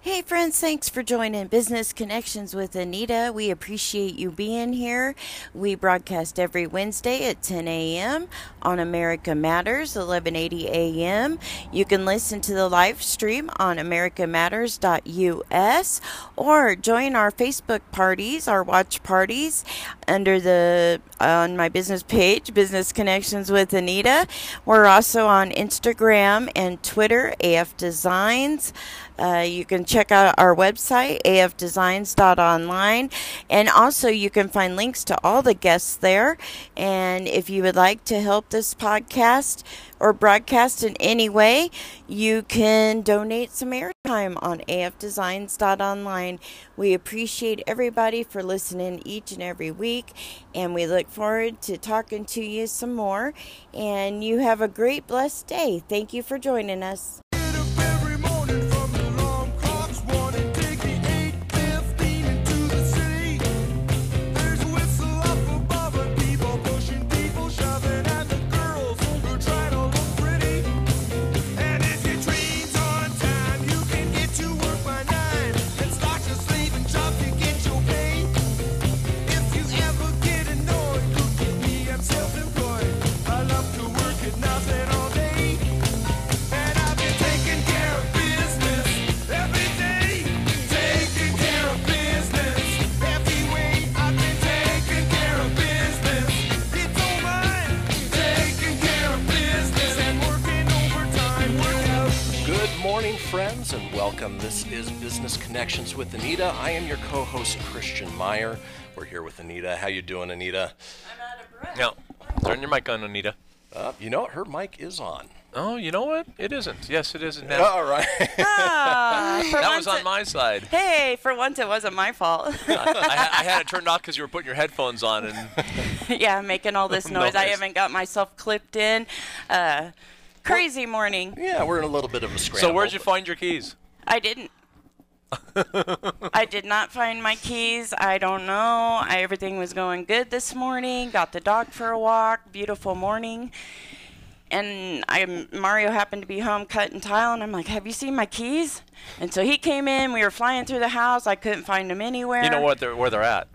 Hey, friends, thanks for joining Business Connections with Anita. We appreciate you being here. We broadcast every Wednesday at 10 a.m. on America Matters, 1180 a.m. You can listen to the live stream on americamatters.us or join our Facebook parties, our watch parties, under the on my business page, Business Connections with Anita. We're also on Instagram and Twitter, AF Designs. Uh, you can check out our website, afdesigns.online, and also you can find links to all the guests there. And if you would like to help this podcast or broadcast in any way, you can donate some airtime on afdesigns.online. We appreciate everybody for listening each and every week, and we look forward to talking to you some more. And you have a great, blessed day. Thank you for joining us. Friends, and welcome. This is Business Connections with Anita. I am your co-host Christian Meyer. We're here with Anita. How you doing, Anita? I'm out of breath. No, turn your mic on, Anita. Uh, you know what? Her mic is on. Oh, you know what? It isn't. Yes, it isn't now. All right. Ah, that was on it- my side. Hey, for once it wasn't my fault. I, I, I had it turned off because you were putting your headphones on, and yeah, making all this noise. I haven't got myself clipped in. Uh, crazy morning. yeah, we're in a little bit of a scramble. so where'd you find your keys? I didn't. I did not find my keys. I don't know. I, everything was going good this morning. Got the dog for a walk. Beautiful morning. And I Mario happened to be home cutting tile, and I'm like, "Have you seen my keys?" And so he came in. We were flying through the house. I couldn't find them anywhere. You know what? They're, where they're at.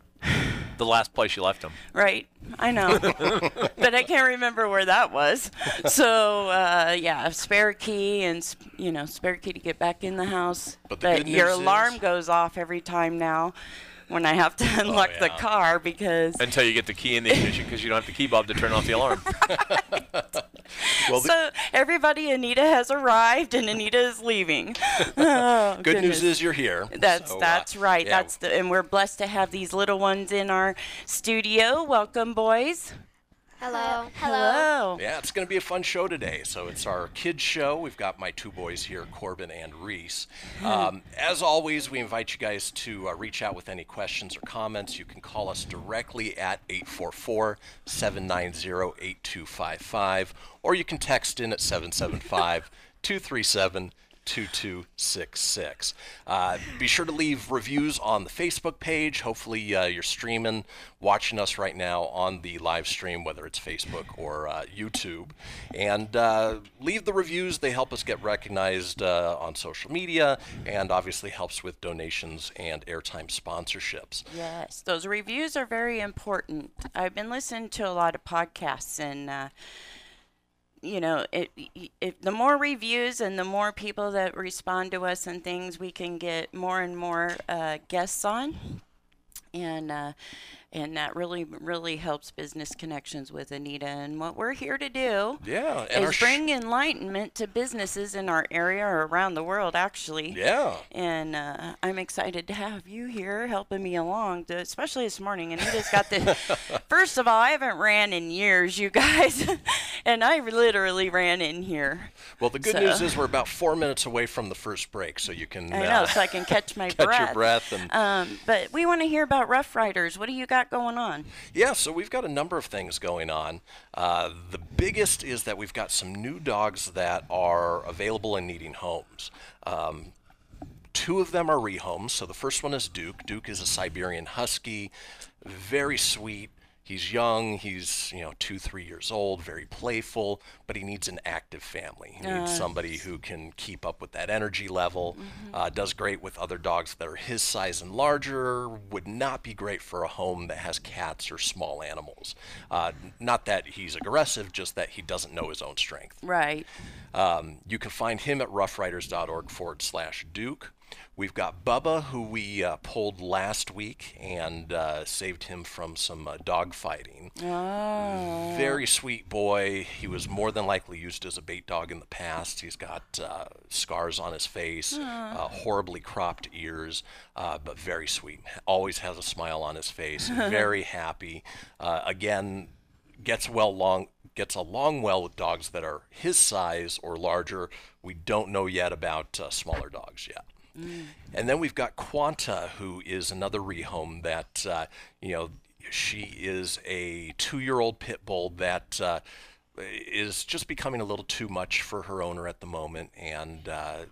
The last place you left them. Right. I know. but I can't remember where that was. So, uh, yeah, a spare key and, you know, spare key to get back in the house. But the good your alarm is- goes off every time now when I have to unlock the yeah. car because. Until you get the key in the ignition because you don't have the key bob to turn off the alarm. Well, the So everybody, Anita has arrived and Anita is leaving. Oh, good goodness. news is you're here. That's So, uh, that's right. yeah, That's the and we're blessed to have these little ones in our studio. Welcome, boys. Hello. Hello. Yeah, it's going to be a fun show today. So it's our kids show. We've got my two boys here, Corbin and Reese. Um, as always, we invite you guys to uh, reach out with any questions or comments. You can call us directly at 844-790-8255, or you can text in at 775-237. 2266. Uh, be sure to leave reviews on the Facebook page. Hopefully, uh, you're streaming, watching us right now on the live stream, whether it's Facebook or uh, YouTube. And uh, leave the reviews. They help us get recognized uh, on social media and obviously helps with donations and airtime sponsorships. Yes, those reviews are very important. I've been listening to a lot of podcasts, and uh, you know, it, it, the more reviews and the more people that respond to us and things, we can get more and more uh, guests on, and uh, and that really really helps business connections with Anita. And what we're here to do Yeah, is sh- bring enlightenment to businesses in our area or around the world, actually. Yeah. And uh, I'm excited to have you here helping me along, to, especially this morning. Just got the. First of all, I haven't ran in years, you guys, and I literally ran in here. Well, the good So- news is we're about four minutes away from the first break, so you can I uh, know, so I can catch my catch breath. your breath and Um, but we want to hear about Rough Riders. What do you got going on? Yeah, so we've got a number of things going on. Uh, the biggest is that we've got some new dogs that are available and needing homes. Um, two of them are rehomes. So the first one is Duke. Duke is a Siberian Husky, very sweet. He's young. He's you know two, three years old, very playful, but he needs an active family. He needs somebody who can keep up with that energy level. Uh, does great with other dogs that are his size and larger. Would not be great for a home that has cats or small animals. Uh, not that he's aggressive, just that he doesn't know his own strength. Right. Um, you can find him at roughriders.org forward slash Duke. We've got Bubba, who we uh, pulled last week and uh, saved him from some uh, dog fighting. Oh. Very sweet boy. He was more than likely used as a bait dog in the past. He's got uh, scars on his face, uh, horribly cropped ears, uh, but very sweet. Always has a smile on his face. Very happy. Uh, again, gets well long gets along well with dogs that are his size or larger. We don't know yet about uh, smaller dogs yet. And then we've got Quanta, who is another rehome that, uh, you know, she is a two year old pit bull that uh, is just becoming a little too much for her owner at the moment. And, uh,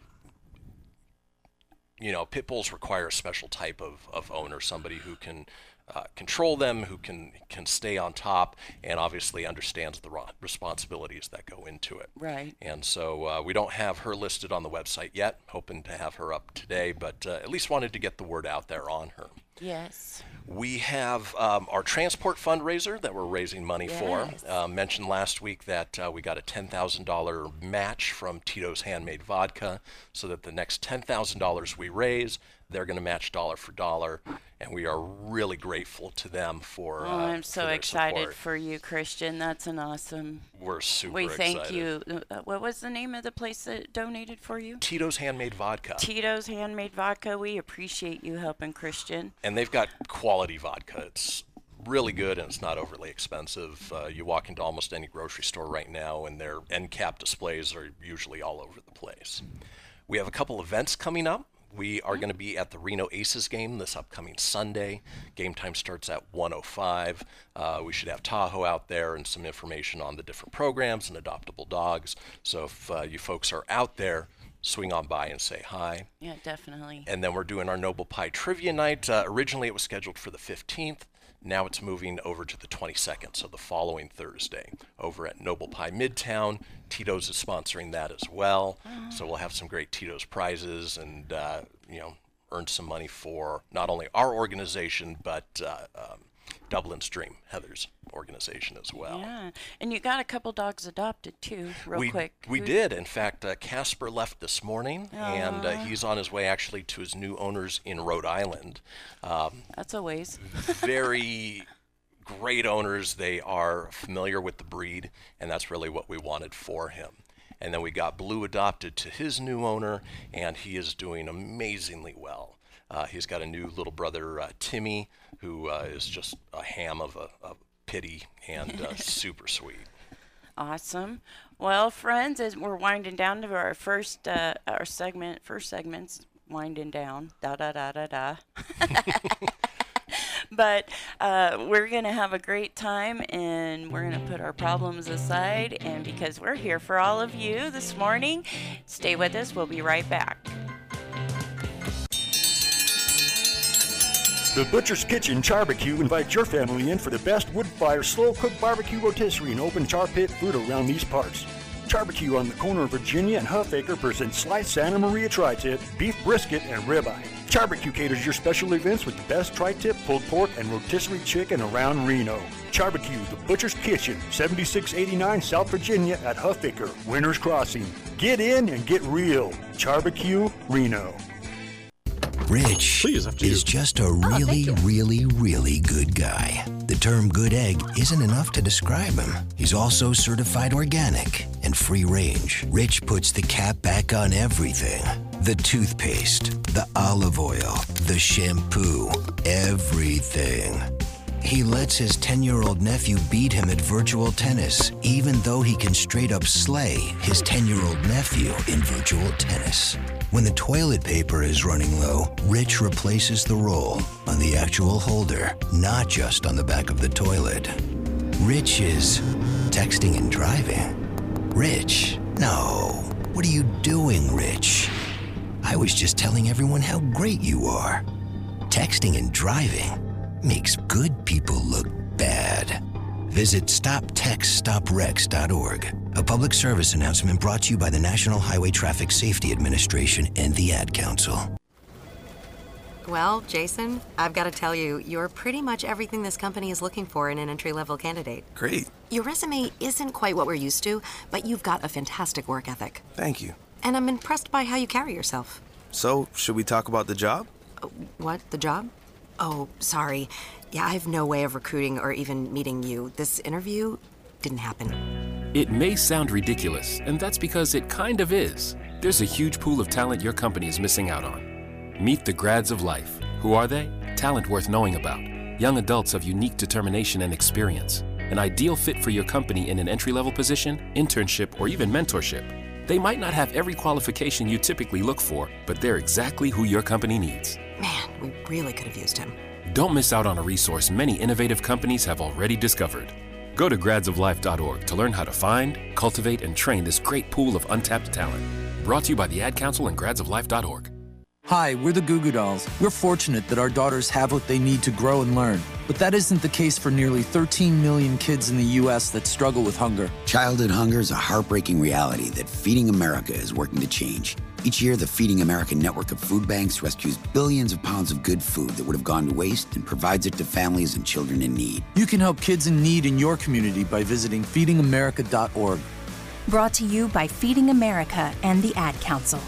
you know, pit bulls require a special type of, of owner, somebody who can uh, control them, who can can stay on top, and obviously understands the responsibilities that go into it. Right. And so uh, we don't have her listed on the website yet. Hoping to have her up today, but uh, at least wanted to get the word out there on her. Yes. We have um, our transport fundraiser that we're raising money Yes. for. Uh, mentioned last week that uh, we got a $10,000 match from Tito's Handmade Vodka, so that the next $10,000 we raise, they're going to match dollar for dollar, and we are really grateful to them for. Oh, uh, I'm for so their excited support. for you, Christian. That's an awesome. We're super we thank excited. you. Uh, What was the name of the place that donated for you? Tito's Handmade Vodka. Tito's Handmade Vodka. We appreciate you helping Christian. and they've got quality vodka. It's really good and it's not overly expensive. Uh, you walk into almost any grocery store right now, and their end cap displays are usually all over the place. We have a couple events coming up. We are going to be at the Reno Aces game this upcoming Sunday. Game time starts at 105. Uh, we should have Tahoe out there and some information on the different programs and adoptable dogs. So if uh, you folks are out there, swing on by and say hi. Yeah, definitely. And then we're doing our Noble Pie Trivia Night. Uh, originally, it was scheduled for the 15th. Now it's moving over to the 22nd, so the following Thursday, over at Noble Pie Midtown. Tito's is sponsoring that as well. So we'll have some great Tito's prizes and, uh, you know, earn some money for not only our organization, but uh, um, Dublin's Dream, Heather's organization as well. Yeah, and you got a couple dogs adopted too, real we, quick. We Who- did. In fact, uh, Casper left this morning, and uh, he's on his way actually to his new owners in Rhode Island. Um, That's a ways. very great owners. They are familiar with the breed, and that's really what we wanted for him. And then we got Blue adopted to his new owner, and he is doing amazingly well. Uh, he's got a new little brother, uh, Timmy, who uh, is just a ham of a, a pity and uh, super sweet. Awesome. Well, friends, as we're winding down to our first uh, our segment, first segment's winding down. Da da da da da. but uh, we're gonna have a great time, and we're gonna put our problems aside. And because we're here for all of you this morning, stay with us. We'll be right back. The Butcher's Kitchen Charbecue invites your family in for the best wood fire slow cooked barbecue rotisserie and open char pit food around these parts. Charbecue on the corner of Virginia and Huffaker presents sliced Santa Maria tri tip, beef brisket, and ribeye. Charbecue caters your special events with the best tri tip, pulled pork, and rotisserie chicken around Reno. Charbecue, the Butcher's Kitchen, 7689 South Virginia at Huffaker, Winners Crossing. Get in and get real. Charbecue, Reno. Rich Please, after you. is just a oh, really, really, really good guy. The term good egg isn't enough to describe him. He's also certified organic and free range. Rich puts the cap back on everything the toothpaste, the olive oil, the shampoo, everything. He lets his 10 year old nephew beat him at virtual tennis, even though he can straight up slay his 10 year old nephew in virtual tennis. When the toilet paper is running low, Rich replaces the roll on the actual holder, not just on the back of the toilet. Rich is texting and driving. Rich, no. What are you doing, Rich? I was just telling everyone how great you are. Texting and driving makes good people look bad. Visit StopTextStopWrecks.org. A public service announcement brought to you by the National Highway Traffic Safety Administration and the Ad Council. Well, Jason, I've got to tell you, you're pretty much everything this company is looking for in an entry level candidate. Great. Your resume isn't quite what we're used to, but you've got a fantastic work ethic. Thank you. And I'm impressed by how you carry yourself. So, should we talk about the job? Uh, what? The job? Oh, sorry. Yeah, I have no way of recruiting or even meeting you. This interview didn't happen. It may sound ridiculous, and that's because it kind of is. There's a huge pool of talent your company is missing out on. Meet the grads of life. Who are they? Talent worth knowing about. Young adults of unique determination and experience. An ideal fit for your company in an entry level position, internship, or even mentorship. They might not have every qualification you typically look for, but they're exactly who your company needs. Man, we really could have used him. Don't miss out on a resource many innovative companies have already discovered. Go to gradsoflife.org to learn how to find, cultivate, and train this great pool of untapped talent. Brought to you by the Ad Council and gradsoflife.org. Hi, we're the Goo Goo Dolls. We're fortunate that our daughters have what they need to grow and learn. But that isn't the case for nearly 13 million kids in the U.S. that struggle with hunger. Childhood hunger is a heartbreaking reality that Feeding America is working to change. Each year, the Feeding America network of food banks rescues billions of pounds of good food that would have gone to waste and provides it to families and children in need. You can help kids in need in your community by visiting feedingamerica.org. Brought to you by Feeding America and the Ad Council.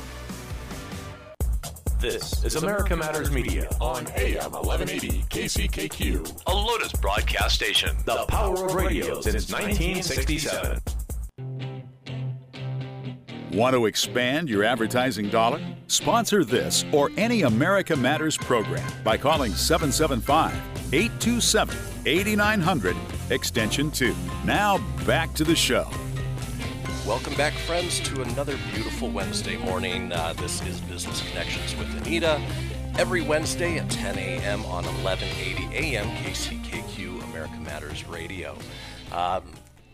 This is America Matters Media on AM 1180 KCKQ, a Lotus broadcast station. The power of radio since 1967. Want to expand your advertising dollar? Sponsor this or any America Matters program by calling 775 827 8900 extension 2. Now back to the show. Welcome back, friends, to another beautiful Wednesday morning. Uh, this is Business Connections with Anita. Every Wednesday at 10 a.m. on 1180 a.m. KCKQ America Matters Radio. Um,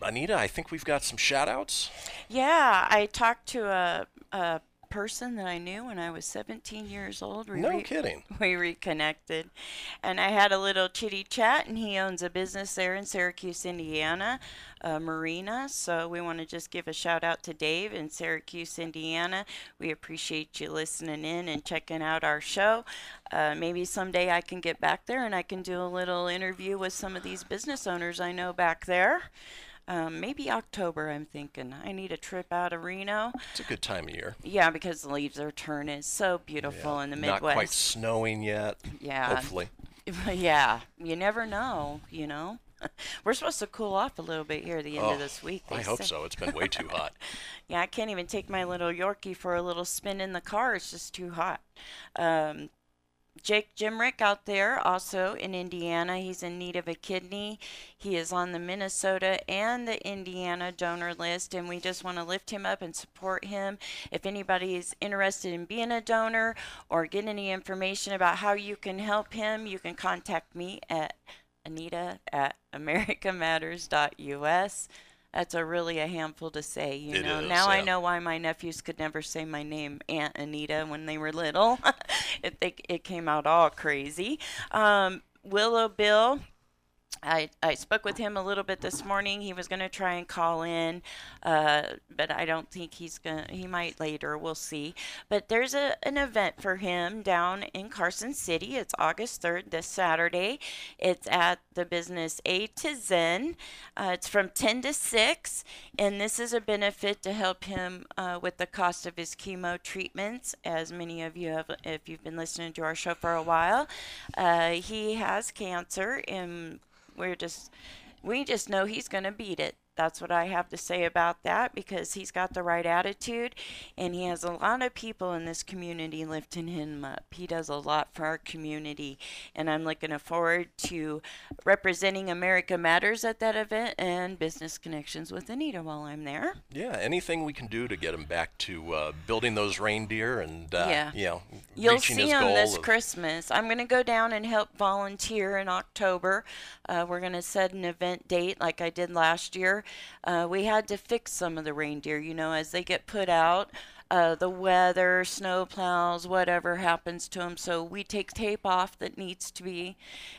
Anita, I think we've got some shout outs. Yeah, I talked to a, a person that I knew when I was 17 years old. We no kidding. We reconnected, and I had a little chitty chat. And he owns a business there in Syracuse, Indiana, a marina. So we want to just give a shout out to Dave in Syracuse, Indiana. We appreciate you listening in and checking out our show. Uh, maybe someday I can get back there and I can do a little interview with some of these business owners I know back there. Um, maybe October, I'm thinking. I need a trip out of Reno. It's a good time of year. Yeah, because the leaves are turning. So beautiful yeah, in the Midwest. Not quite snowing yet. Yeah. Hopefully. Yeah, you never know, you know. We're supposed to cool off a little bit here at the end oh, of this week. I hope so. It's been way too hot. yeah, I can't even take my little Yorkie for a little spin in the car. It's just too hot. Um, Jake Jimrick out there, also in Indiana. He's in need of a kidney. He is on the Minnesota and the Indiana donor list, and we just want to lift him up and support him. If anybody is interested in being a donor or get any information about how you can help him, you can contact me at anita at americamatters.us that's a really a handful to say, you it know. Is, now yeah. I know why my nephews could never say my name, Aunt Anita, when they were little. it it, it came out all crazy. Um, Willow Bill. I, I spoke with him a little bit this morning. He was going to try and call in, uh, but I don't think he's going to. He might later. We'll see. But there's a, an event for him down in Carson City. It's August 3rd, this Saturday. It's at the business A to Zen. Uh, it's from 10 to 6, and this is a benefit to help him uh, with the cost of his chemo treatments. As many of you have, if you've been listening to our show for a while, uh, he has cancer, and we're just we just know he's going to beat it. That's what I have to say about that because he's got the right attitude and he has a lot of people in this community lifting him up. He does a lot for our community and I'm looking forward to representing America Matters at that event and business connections with Anita while I'm there. Yeah, anything we can do to get him back to uh, building those reindeer and uh, yeah. you know You'll reaching see him this Christmas. I'm going to go down and help volunteer in October. Uh, we're going to set an event date like I did last year. Uh, we had to fix some of the reindeer, you know, as they get put out. uh, the weather, snow plows, whatever happens to them. So we take tape off that needs to be,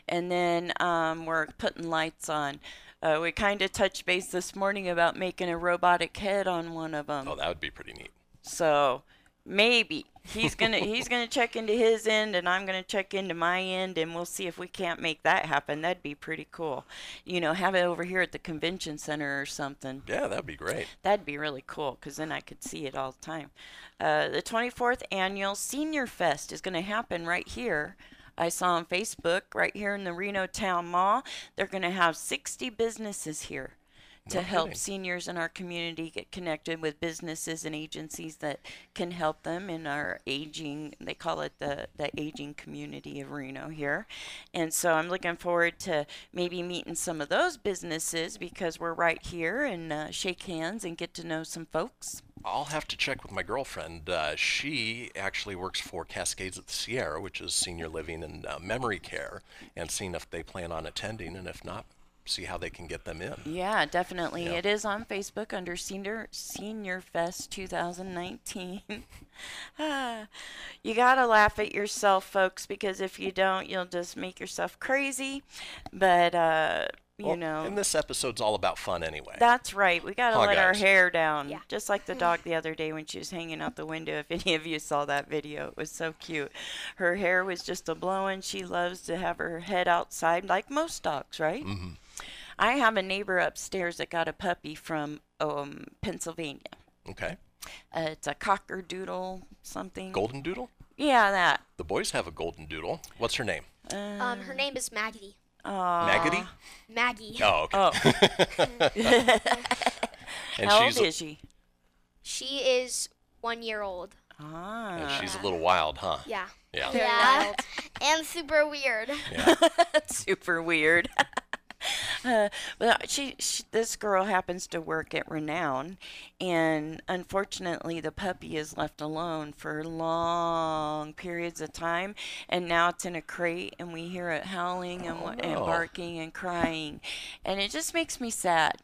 and then um, we're putting lights on. Uh, we kind of touched base this morning about making a robotic head on one of them. Oh, that would be pretty neat. So maybe he's gonna he's gonna check into his end and I'm gonna check into my end and we'll see if we can't make that happen. That'd be pretty cool. You know, have it over here at the convention center or something. Yeah, that'd be great. That'd be really cool because then I could see it all the time. Uh, the 24th annual Senior Fest is to happen right here. I saw on Facebook right here in the Reno Town Mall. They're going to have 60 businesses here to No help seniors in our community get connected with businesses and agencies that can help them in our aging they call it the the aging community of Reno here. And so I'm looking forward to maybe meeting some of those businesses because we're right here and uh, shake hands and get to know some folks. I'll have to check with my girlfriend. Uh, she actually works for Cascades at the Sierra, which is senior living and uh, memory care, and seeing if they plan on attending, and if not, see how they can get them in. Yeah, definitely. Yeah. It is on Facebook under Senior Senior Fest 2019. Ah, you gotta laugh at yourself, folks, because if you don't, you'll just make yourself crazy. But uh, you Well, know, and this episode's all about fun anyway. that's right. We gotta Huh, let our hair down, just like the dog the other day when she was hanging out the window. If any of you saw that video, it was so cute. Her hair was just a blowing. She loves to have her head outside, like most dogs, right? Mhm. I have a neighbor upstairs that got a puppy from um, Pennsylvania. Okay. Uh, it's a cocker doodle something. Golden Doodle? Yeah, that. The boys have a golden doodle. What's her name? Um, her name is Maggie. Maggoty? Maggie. Oh, okay. and How she's old is she? She is one year old. Ah. and she's a little wild, huh? Yeah. Yeah. Yeah. and super weird. Yeah. Super weird. Uh, well, she, she, this girl happens to work at Renown, and unfortunately, the puppy is left alone for long periods of time, and now it's in a crate, and we hear it howling and, wa- and barking and crying, and it just makes me sad.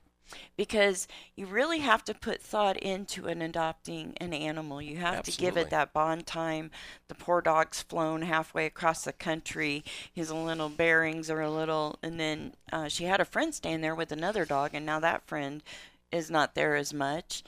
Because you really have to put thought into an adopting an animal. You have to give it that bond time. The poor dog's flown halfway across the country. His little bearings are a little, and then uh, she had a friend staying there with another dog, and now that friend is not there as much,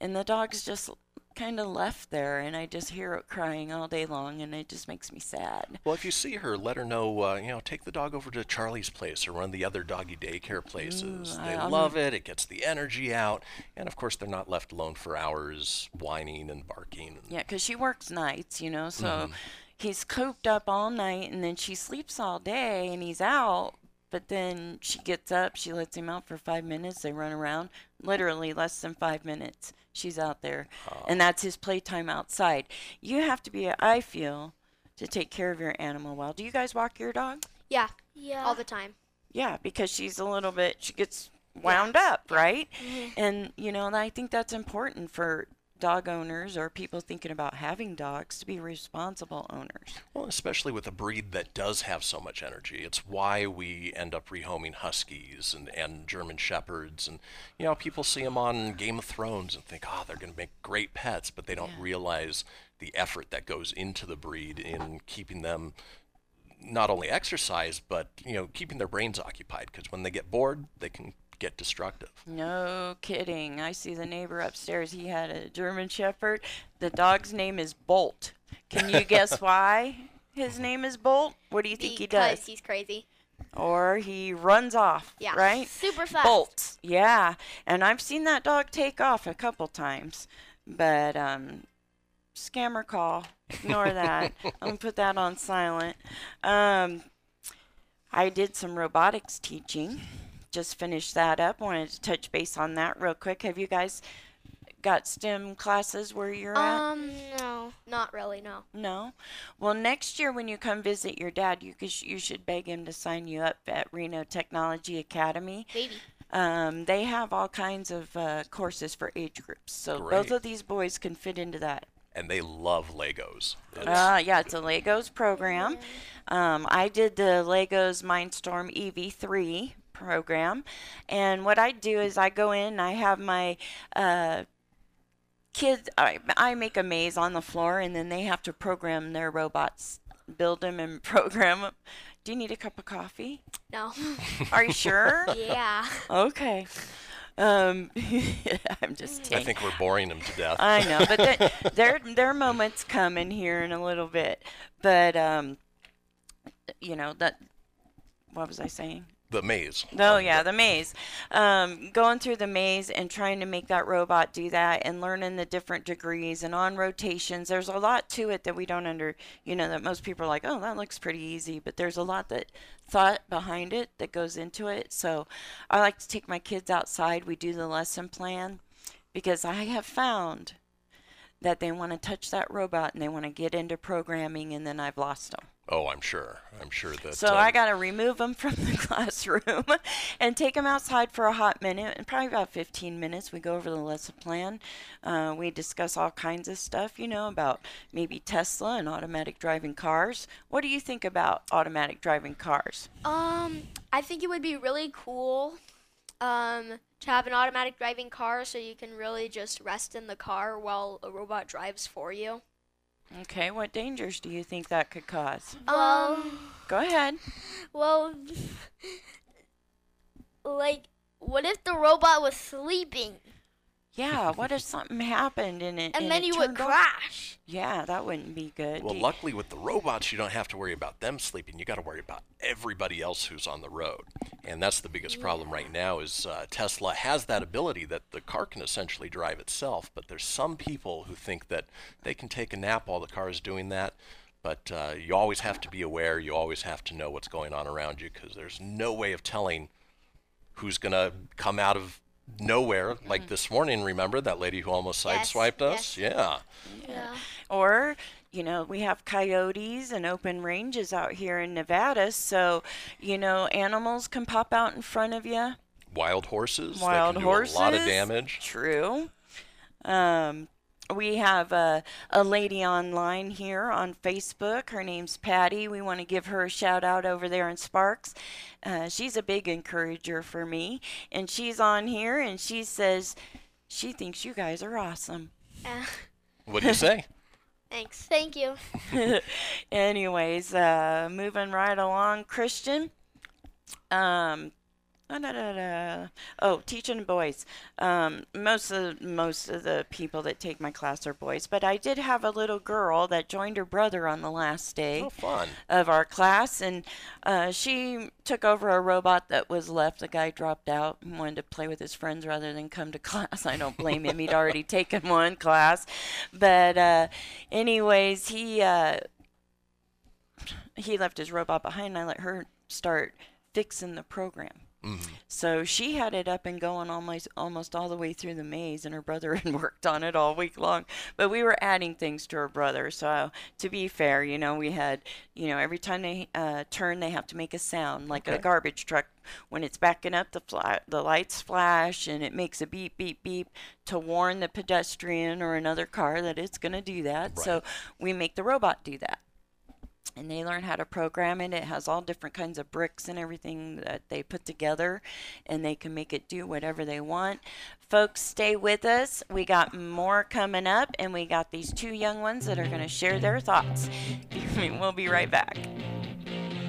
and the dog's just kind of left there, and I just hear it crying all day long, and it just makes me sad. Well, if you see her, let her know, uh, you know, take the dog over to Charlie's place or one of the other doggy daycare places. Ooh, they I- love it. It gets the energy out. And of course, they're not left alone for hours whining and barking. Yeah, 'cause she works nights, you know, so Mhm. he's cooped up all night and then she sleeps all day and he's out. But then she gets up, she lets him out for five minutes, they run around. Literally less than five minutes, she's out there. And that's his playtime outside. You have to be, I feel, to take care of your animal well. Do you guys walk your dog? Yeah. Yeah. All the time. Yeah, because she's a little bit, she gets wound up, right? Mhm. And, you know, and I think that's important for dog owners or people thinking about having dogs to be responsible owners. Well, especially with a breed that does have so much energy. It's why we end up rehoming Huskies and, and German Shepherds. And, you know, people see them on Game of Thrones and think, oh, they're going to make great pets, but they don't realize the effort that goes into the breed in keeping them not only exercised, but, you know, keeping their brains occupied. Because when they get bored, they can get destructive. No kidding. I see the neighbor upstairs. He had a German Shepherd. The dog's name is Bolt. Can you guess why his name is Bolt? What do you think he Because does? he's crazy. Or he runs off, Yeah. right? Super fast. Bolts. Yeah. And I've seen that dog take off a couple times. But um scammer call. Ignore that. I'm gonna put that on silent. Um I did some robotics teaching. Just finished that up. Wanted to touch base on that real quick. Have you guys got STEM classes where you're at? Um, no, not really. No. No. Well, next year when you come visit your dad, you could, you should beg him to sign you up at Reno Technology Academy. Maybe. Um, they have all kinds of uh, courses for age groups, so both of these boys can fit into that. And they love Legos. It's- Uh, yeah, it's a Legos program. Um, I did the Legos Mindstorm EV3 program, and what I do is I go in, I have my uh, kids, I, I make a maze on the floor, and then they have to program their robots, build them and program them. Do you need a cup of coffee? No. Are you sure? Yeah. Okay. Um, I'm just I think we're boring them to death. I know, but the, their their moments coming here in a little bit. But um, you know that. What was I saying? The maze. Oh yeah, the maze. Um, going through the maze and trying to make that robot do that, and learning the different degrees and on rotations. There's a lot to it that we don't under. You know that most people are like, oh, that looks pretty easy, but there's a lot that thought behind it that goes into it. So, I like to take my kids outside. We do the lesson plan because I have found that they want to touch that robot and they want to get into programming, and then I've lost them. Oh, I'm sure. I'm sure that. So uh, I got to remove them from the classroom and take them outside for a hot minute, and probably about 15 minutes. We go over the lesson plan. Uh, we discuss all kinds of stuff, you know, about maybe Tesla and automatic driving cars. What do you think about automatic driving cars? Um, I think it would be really cool um, to have an automatic driving car so you can really just rest in the car while a robot drives for you. Okay, what dangers do you think that could cause? Um, Go ahead. well, like, what if the robot was sleeping Yeah, what if something happened and it and then it you would turned off? crash? Yeah, that wouldn't be good. Well, luckily with the robots, you don't have to worry about them sleeping. You got to worry about everybody else who's on the road, and that's the biggest problem right now. Is uh, Tesla has that ability that the car can essentially drive itself, but there's some people who think that they can take a nap while the car is doing that. But uh, you always have to be aware. You always have to know what's going on around you because there's no way of telling who's going to come out of nowhere. Like this morning, remember that lady who almost Yes, sideswiped us? Yeah. Yeah. Or, you know, we have coyotes and open ranges out here in Nevada, so, you know, animals can pop out in front of you. Wild horses. Wild that can horses. Do a lot of damage. True. Um, we have a, a lady online here on Facebook. Her name's Patty. We want to give her a shout out over there in Sparks. Uh, she's a big encourager for me. And she's on here and she says she thinks you guys are awesome. Uh, What do you say? thanks. Thank you. Anyways, uh, moving right along, Christian. Um, da, da, da, da. Oh, teaching boys. Um, most of most of the people that take my class are boys, but I did have a little girl that joined her brother on the last day Oh, fun. of our class, and uh, she took over a robot that was left. The guy dropped out and wanted to play with his friends rather than come to class. I don't blame him; he'd already taken one class. But uh, anyways, he uh, he left his robot behind. And I let her start fixing the program. Mm-hmm. So she had it up and going almost almost all the way through the maze, and her brother had worked on it all week long. But we were adding things to her brother. So to be fair, you know, we had, you know, every time they uh, turn, they have to make a sound like a garbage truck. When it's backing up, the fla- the lights flash and it makes a beep beep beep to warn the pedestrian or another car that it's going to do that. So we make the robot do that and they learn how to program it. It has all different kinds of bricks and everything that they put together, and they can make it do whatever they want. Folks, stay with us. We got more coming up, and we got these two young ones that are going to share their thoughts. we'll be right back.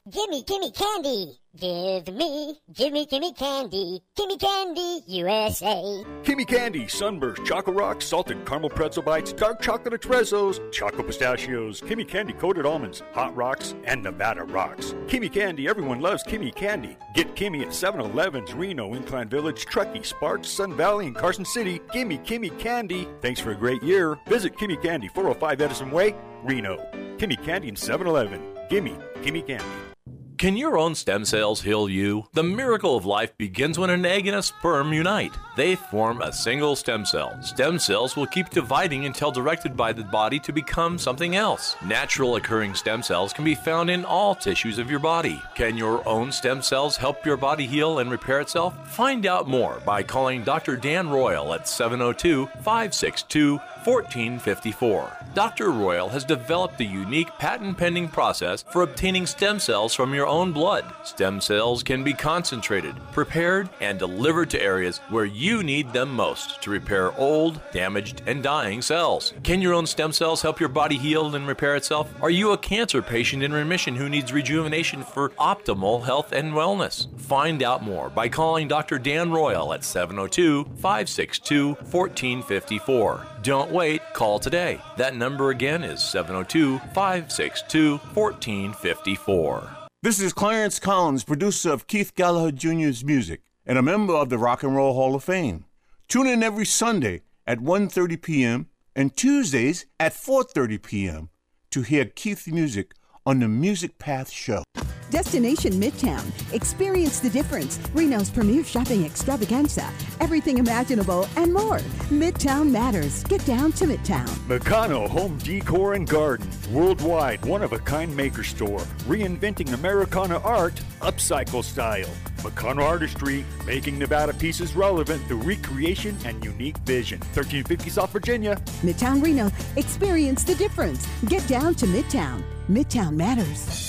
Gimme, gimme candy. Give me, gimme, gimme candy. Gimme candy, USA. Kimmie Candy, Sunburst, Choco Rocks, Salted Caramel Pretzel Bites, Dark Chocolate Espressos, Choco Pistachios, Kimmie Candy Coated Almonds, Hot Rocks, and Nevada Rocks. Kimmie Candy, everyone loves Kimmie Candy. Get Kimmie at 7-Elevens, Reno, Incline Village, Truckee, Sparks, Sun Valley, and Carson City. Gimme Kimmie Candy. Thanks for a great year. Visit Kimmie Candy, 405 Edison Way, Reno. Kimmie Candy and 7-Eleven. Gimme Kimmie Candy. Can your own stem cells heal you? The miracle of life begins when an egg and a sperm unite. They form a single stem cell. Stem cells will keep dividing until directed by the body to become something else. Natural occurring stem cells can be found in all tissues of your body. Can your own stem cells help your body heal and repair itself? Find out more by calling Dr. Dan Royal at 702 562 1454. Dr. Royal has developed a unique patent pending process for obtaining stem cells from your own blood. Stem cells can be concentrated, prepared, and delivered to areas where you need them most to repair old, damaged, and dying cells. Can your own stem cells help your body heal and repair itself? Are you a cancer patient in remission who needs rejuvenation for optimal health and wellness? Find out more by calling Dr. Dan Royal at 702 562 1454. Don't wait, call today. That number again is 702 562 1454. This is Clarence Collins, producer of Keith Gallagher Jr.'s music and a member of the Rock and Roll Hall of Fame. Tune in every Sunday at 1:30 p.m. and Tuesdays at 4:30 p.m. to hear Keith's music on the Music Path Show. Destination Midtown. Experience the difference. Reno's premier shopping extravaganza. Everything imaginable and more. Midtown matters. Get down to Midtown. Meccano Home Decor and Garden. Worldwide one of a kind maker store. Reinventing Americana art, upcycle style. Meccano Artistry, making Nevada pieces relevant through recreation and unique vision. 1350 South Virginia. Midtown Reno. Experience the difference. Get down to Midtown. Midtown matters.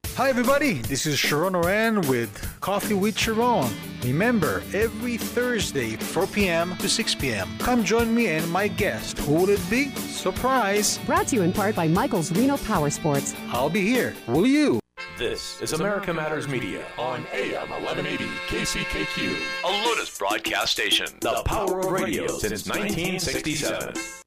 Hi, everybody. This is Sharon Oran with Coffee with Sharon. Remember, every Thursday, 4 p.m. to 6 p.m. Come join me and my guest. Who will it be? Surprise! Brought to you in part by Michael's Reno Power Sports. I'll be here. Will you? This is America Matters Media on AM 1180 KCKQ, a Lotus broadcast station. The power of radio since 1967.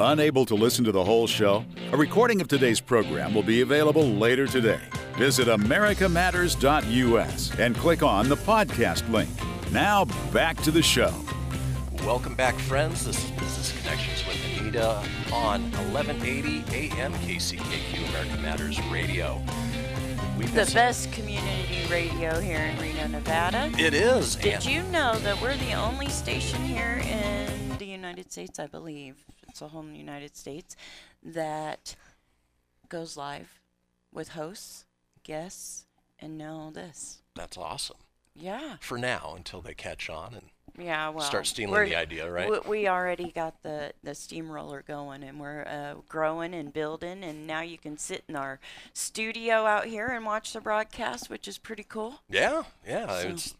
Unable to listen to the whole show? A recording of today's program will be available later today. Visit americamatters.us and click on the podcast link. Now back to the show. Welcome back, friends. This is Business Connections with Anita on 1180 AM KCKQ American Matters Radio. We've The best community radio here in Reno, Nevada. It is. Did and- you know that we're the only station here in the United States, I believe, the whole United States, that goes live with hosts, guests, and now this. That's awesome. Yeah. For now, until they catch on and Yeah, well, start stealing the idea, right? We, we already got the the steamroller going, and we're uh, growing and building, and now you can sit in our studio out here and watch the broadcast, which is pretty cool. Yeah, yeah. So- It's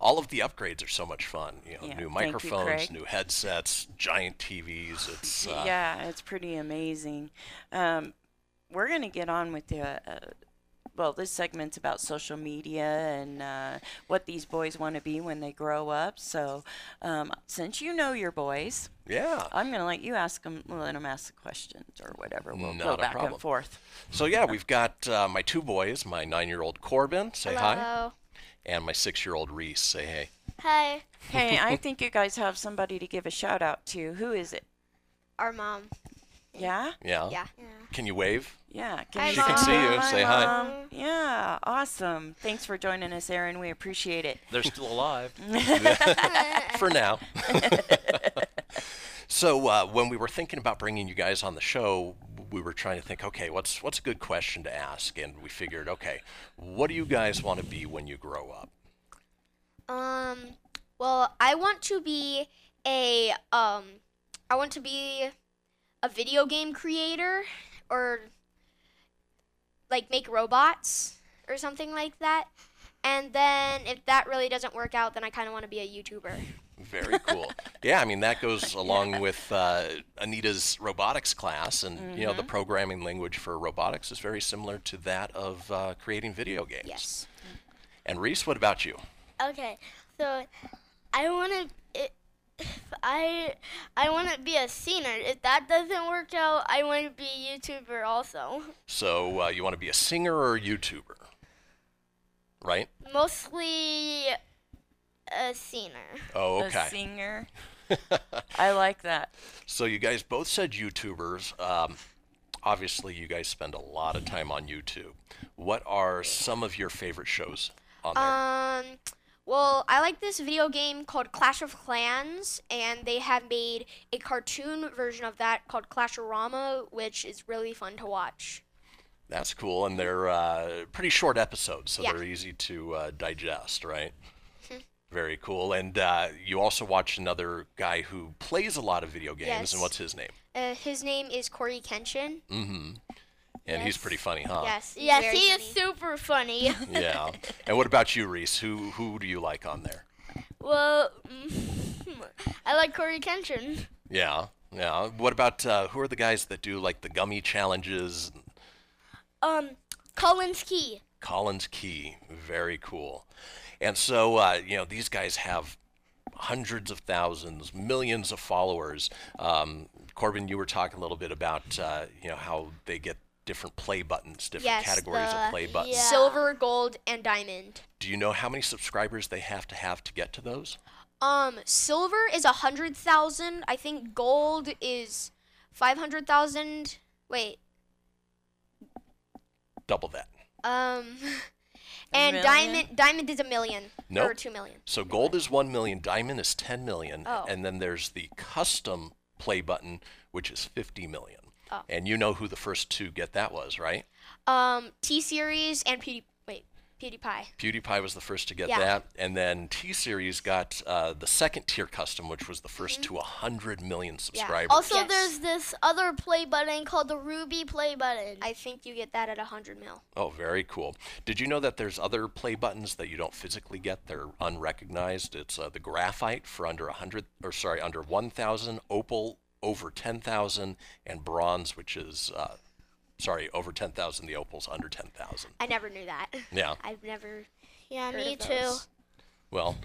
all of the upgrades are so much fun. You know, Yeah, new thank you, microphones, new headsets, giant TVs. It's uh, yeah, it's pretty amazing. Um, we're gonna get on with the. Uh, well, this segment's about social media and uh, what these boys want to be when they grow up. So, um, since you know your boys, Yeah. I'm gonna let you ask them, let them ask the questions or whatever. We'll Not go back problem. and forth. So yeah, we've got uh, my two boys, my nine-year-old Corbin, say hi, Hello. And my six-year-old Reese, say hey. Hi. Hey, I think you guys have somebody to give a shout out to. Who is it? Our mom. Yeah. Yeah. Yeah. Can you wave? Yeah. Hi, She can see you. Hi, Say hi. Mom. Yeah. Awesome. Thanks for joining us, Aaron. We appreciate it. They're still alive. For now. so uh, when we were thinking about bringing you guys on the show, we were trying to think, okay, what's what's a good question to ask? And we figured, okay, what do you guys want to be when you grow up? Um. Well, I want to be a um. I want to be a video game creator, or like make robots or something like that. And then if that really doesn't work out, then I kind of want to be a YouTuber. Very cool. yeah, I mean that goes along with uh, Anita's robotics class, and you know the Mhm. programming language for robotics is very similar to that of uh, creating video games. Yes. And Reese, what about you? Okay, so I want to. I I want to be a singer. If that doesn't work out, I want to be a YouTuber also. So uh, you want to be a singer or a YouTuber, right? Mostly a singer. Oh, okay. A singer. I like that. So you guys both said YouTubers. Um, obviously, you guys spend a lot of time on YouTube. What are some of your favorite shows on there? Um, well, I like this video game called Clash of Clans, and they have made a cartoon version of that called Clash-A-Rama, which is really fun to watch. That's cool, and they're uh, pretty short episodes, so Yeah. they're easy to uh, digest, right? Very cool. And uh, you also watch another guy who plays a lot of video games, Yes. and what's his name? Uh, his name is Cory Kenshin. Mm-hmm. And he's pretty funny, huh? Yes, Yes, very he funny. is super funny. Yeah. And what about you, Reese? Who who do you like on there? well, I like Cory Kenshin. Yeah. Yeah. What about uh, who are the guys that do like the gummy challenges? Um, Collins Key. Collins Key, very cool. And so, uh, you know, these guys have hundreds of thousands, millions of followers. Um, Corbin, you were talking a little bit about, uh, you know, how they get different play buttons, different yes, categories the of play buttons. Silver, gold, and diamond. Do you know how many subscribers they have to have to get to those? Um, silver is a hundred thousand. I think gold is five hundred thousand. Wait, Double that. um, and million? diamond diamond is a million No. or two million. So gold is 1 million, diamond is 10 million, Oh. and then there's the custom play button, which is 50 million. Oh. And you know who the first two get that was, right? Um, T series and Pewdie. Wait, PewDiePie. PewDiePie was the first to get Yeah. that, and then T Series got uh, the second tier custom, which was the 1st to 100 million subscribers. Also, there's this other play button called the Ruby play button. I think you get that at a hundred mil. Oh, very cool. Did you know that there's other play buttons that you don't physically get? They're unrecognized. It's uh, the graphite for under 100, or sorry, under 1,000, opal over 10,000, and bronze, which is, uh, sorry, over 10,000. The opal's under 10,000. I never knew that. Yeah. I've never. Yeah, heard me of too. Well,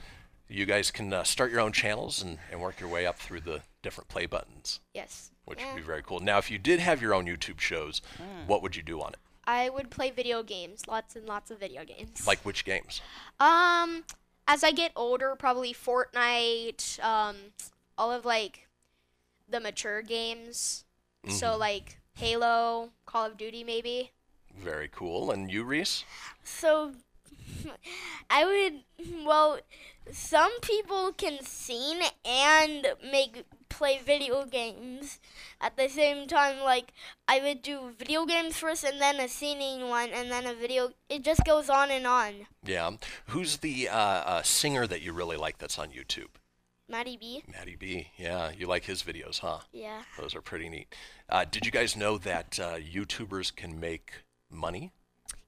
you guys can uh, start your own channels and, and work your way up through the different play buttons, Yes. which Yeah. would be very cool. Now, if you did have your own YouTube shows, what would you do on it? I would play video games, lots and lots of video games. Like which games? Um, as I get older, probably Fortnite, um, all of like the mature games. So Mhm. like Halo, Call of Duty, maybe. Very cool. And you, Reese? So, I would. Well, some people can sing and make play video games at the same time. Like I would do video games first, and then a singing one, and then a video. It just goes on and on. Yeah. Who's the uh, uh, singer that you really like that's on YouTube? Matty B. Matty B. Yeah, you like his videos, huh? Yeah. Those are pretty neat. Uh, did you guys know that uh, YouTubers can make money?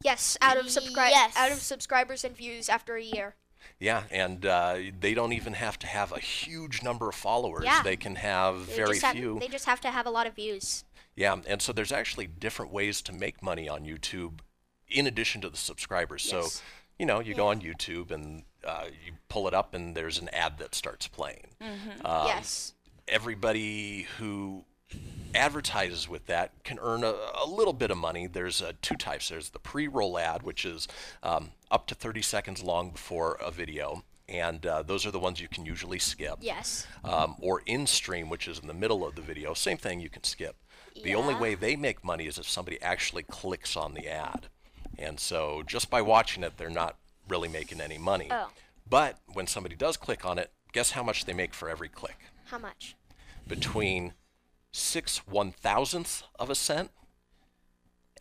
Yes, out of subscri- Yes. out of subscribers and views after a year. Yeah, and uh, they don't even have to have a huge number of followers. Yeah. They can have They very have, few. They just have to have a lot of views. Yeah, and so there's actually different ways to make money on YouTube in addition to the subscribers. Yes. So, you know, you go on YouTube and uh, you pull it up and there's an ad that starts playing. Mhm. Um, Yes. Everybody who advertises with that can earn a, a little bit of money. There's uh, two types. There's the pre-roll ad, which is um, up to 30 seconds long before a video. And uh, those are the ones you can usually skip. Yes. Um, or in stream, which is in the middle of the video. Same thing, you can skip. The only way they make money is if somebody actually clicks on the ad. And so just by watching it, they're not really making any money. Oh. But when somebody does click on it, guess how much they make for every click? How much? Between six one thousandths of a cent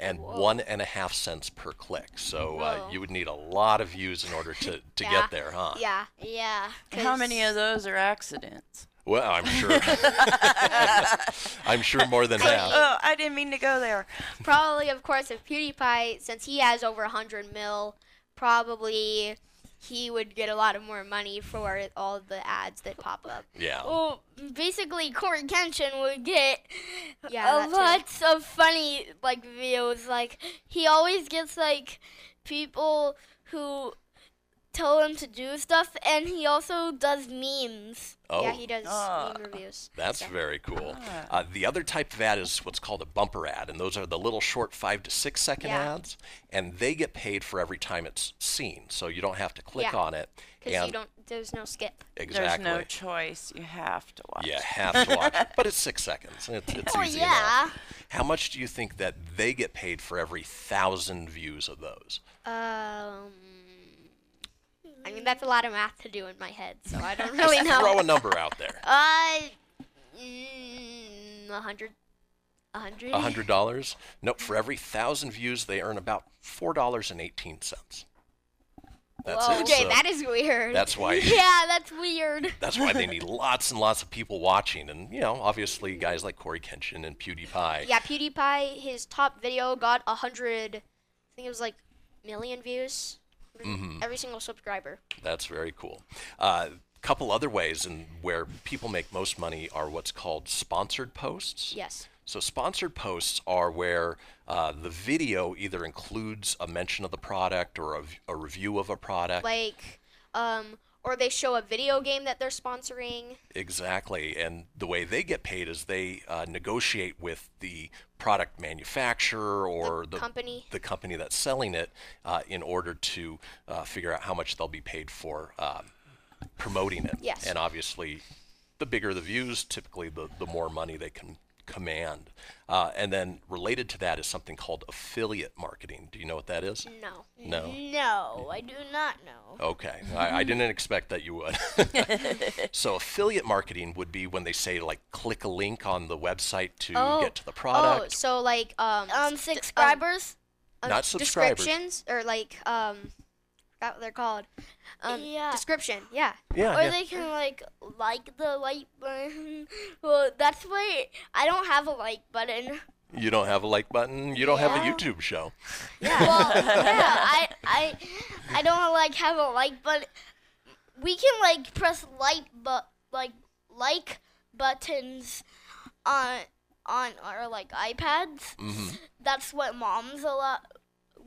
and one and a half cents per click. So uh, you would need a lot of views in order to, to Yeah. get there, huh? Yeah. Yeah. How many of those are accidents? Well, I'm sure. I'm sure more than half. Oh, I didn't mean to go there. Probably, of course, if PewDiePie, since he has over 100 mil, probably he would get a lot of more money for all the ads that pop up. Yeah. Well, basically, Cory Kenshin would get Yeah, a too. lots of funny like videos. Like he always gets like people who tell him to do stuff, and he also does memes. Oh. Yeah, he does Ah. meme reviews. That's very cool. Ah. Uh, the other type of ad is what's called a bumper ad, and those are the little short five to six second Yeah. ads, and they get paid for every time it's seen, so you don't have to click Yeah. on it. Because you don't. There's no skip. exactly, There's no choice. You have to watch. you have to watch, but it's six seconds. It's, it's Oh, easy yeah. enough. How much do you think that they get paid for every thousand views of those? Um. I mean, that's a lot of math to do in my head, so I don't really Just know. throw a number out there. Uh, mm, a hundred. A hundred. A hundred dollars? Nope. For every thousand views, they earn about four dollars and eighteen cents. That's Whoa, it. okay, So that is weird. That's why. yeah, that's weird. That's why they need lots and lots of people watching, and you know, obviously, guys like Cory Kenshin and PewDiePie. Yeah, PewDiePie, his top video got a hundred. I think it was like million views. Mhm. Every single subscriber. That's very cool. A uh, couple other ways in where people make most money are what's called sponsored posts. Yes. So sponsored posts are where uh, the video either includes a mention of the product or a review of a product. Like, um, or they show a video game that they're sponsoring. Exactly, and the way they get paid is they uh, negotiate with the product manufacturer or the, company. the company that's selling it, uh, in order to uh, figure out how much they'll be paid for um, promoting it. Yes. And obviously, the bigger the views, typically the the more money they can command. Uh, and then related to that is something called affiliate marketing. Do you know what that is? No. No. No, I do not know. Okay, I, I didn't expect that you would. so affiliate marketing would be when they say like click a link on the website to oh. get to the product. Oh, product. so like um. Um, subscribers. um, Not subscribers. Descriptions or like um. Forgot what they're called. Um, Yeah. Description. Yeah. Yeah, or yeah. they can like like the like button. Well, that's why I don't have a like button. You don't have a like button. You don't have a YouTube show. Yeah. well, yeah, I I I don't like have a like button. We can like press like but like like buttons on on our like iPads. Mhm. That's what moms allow.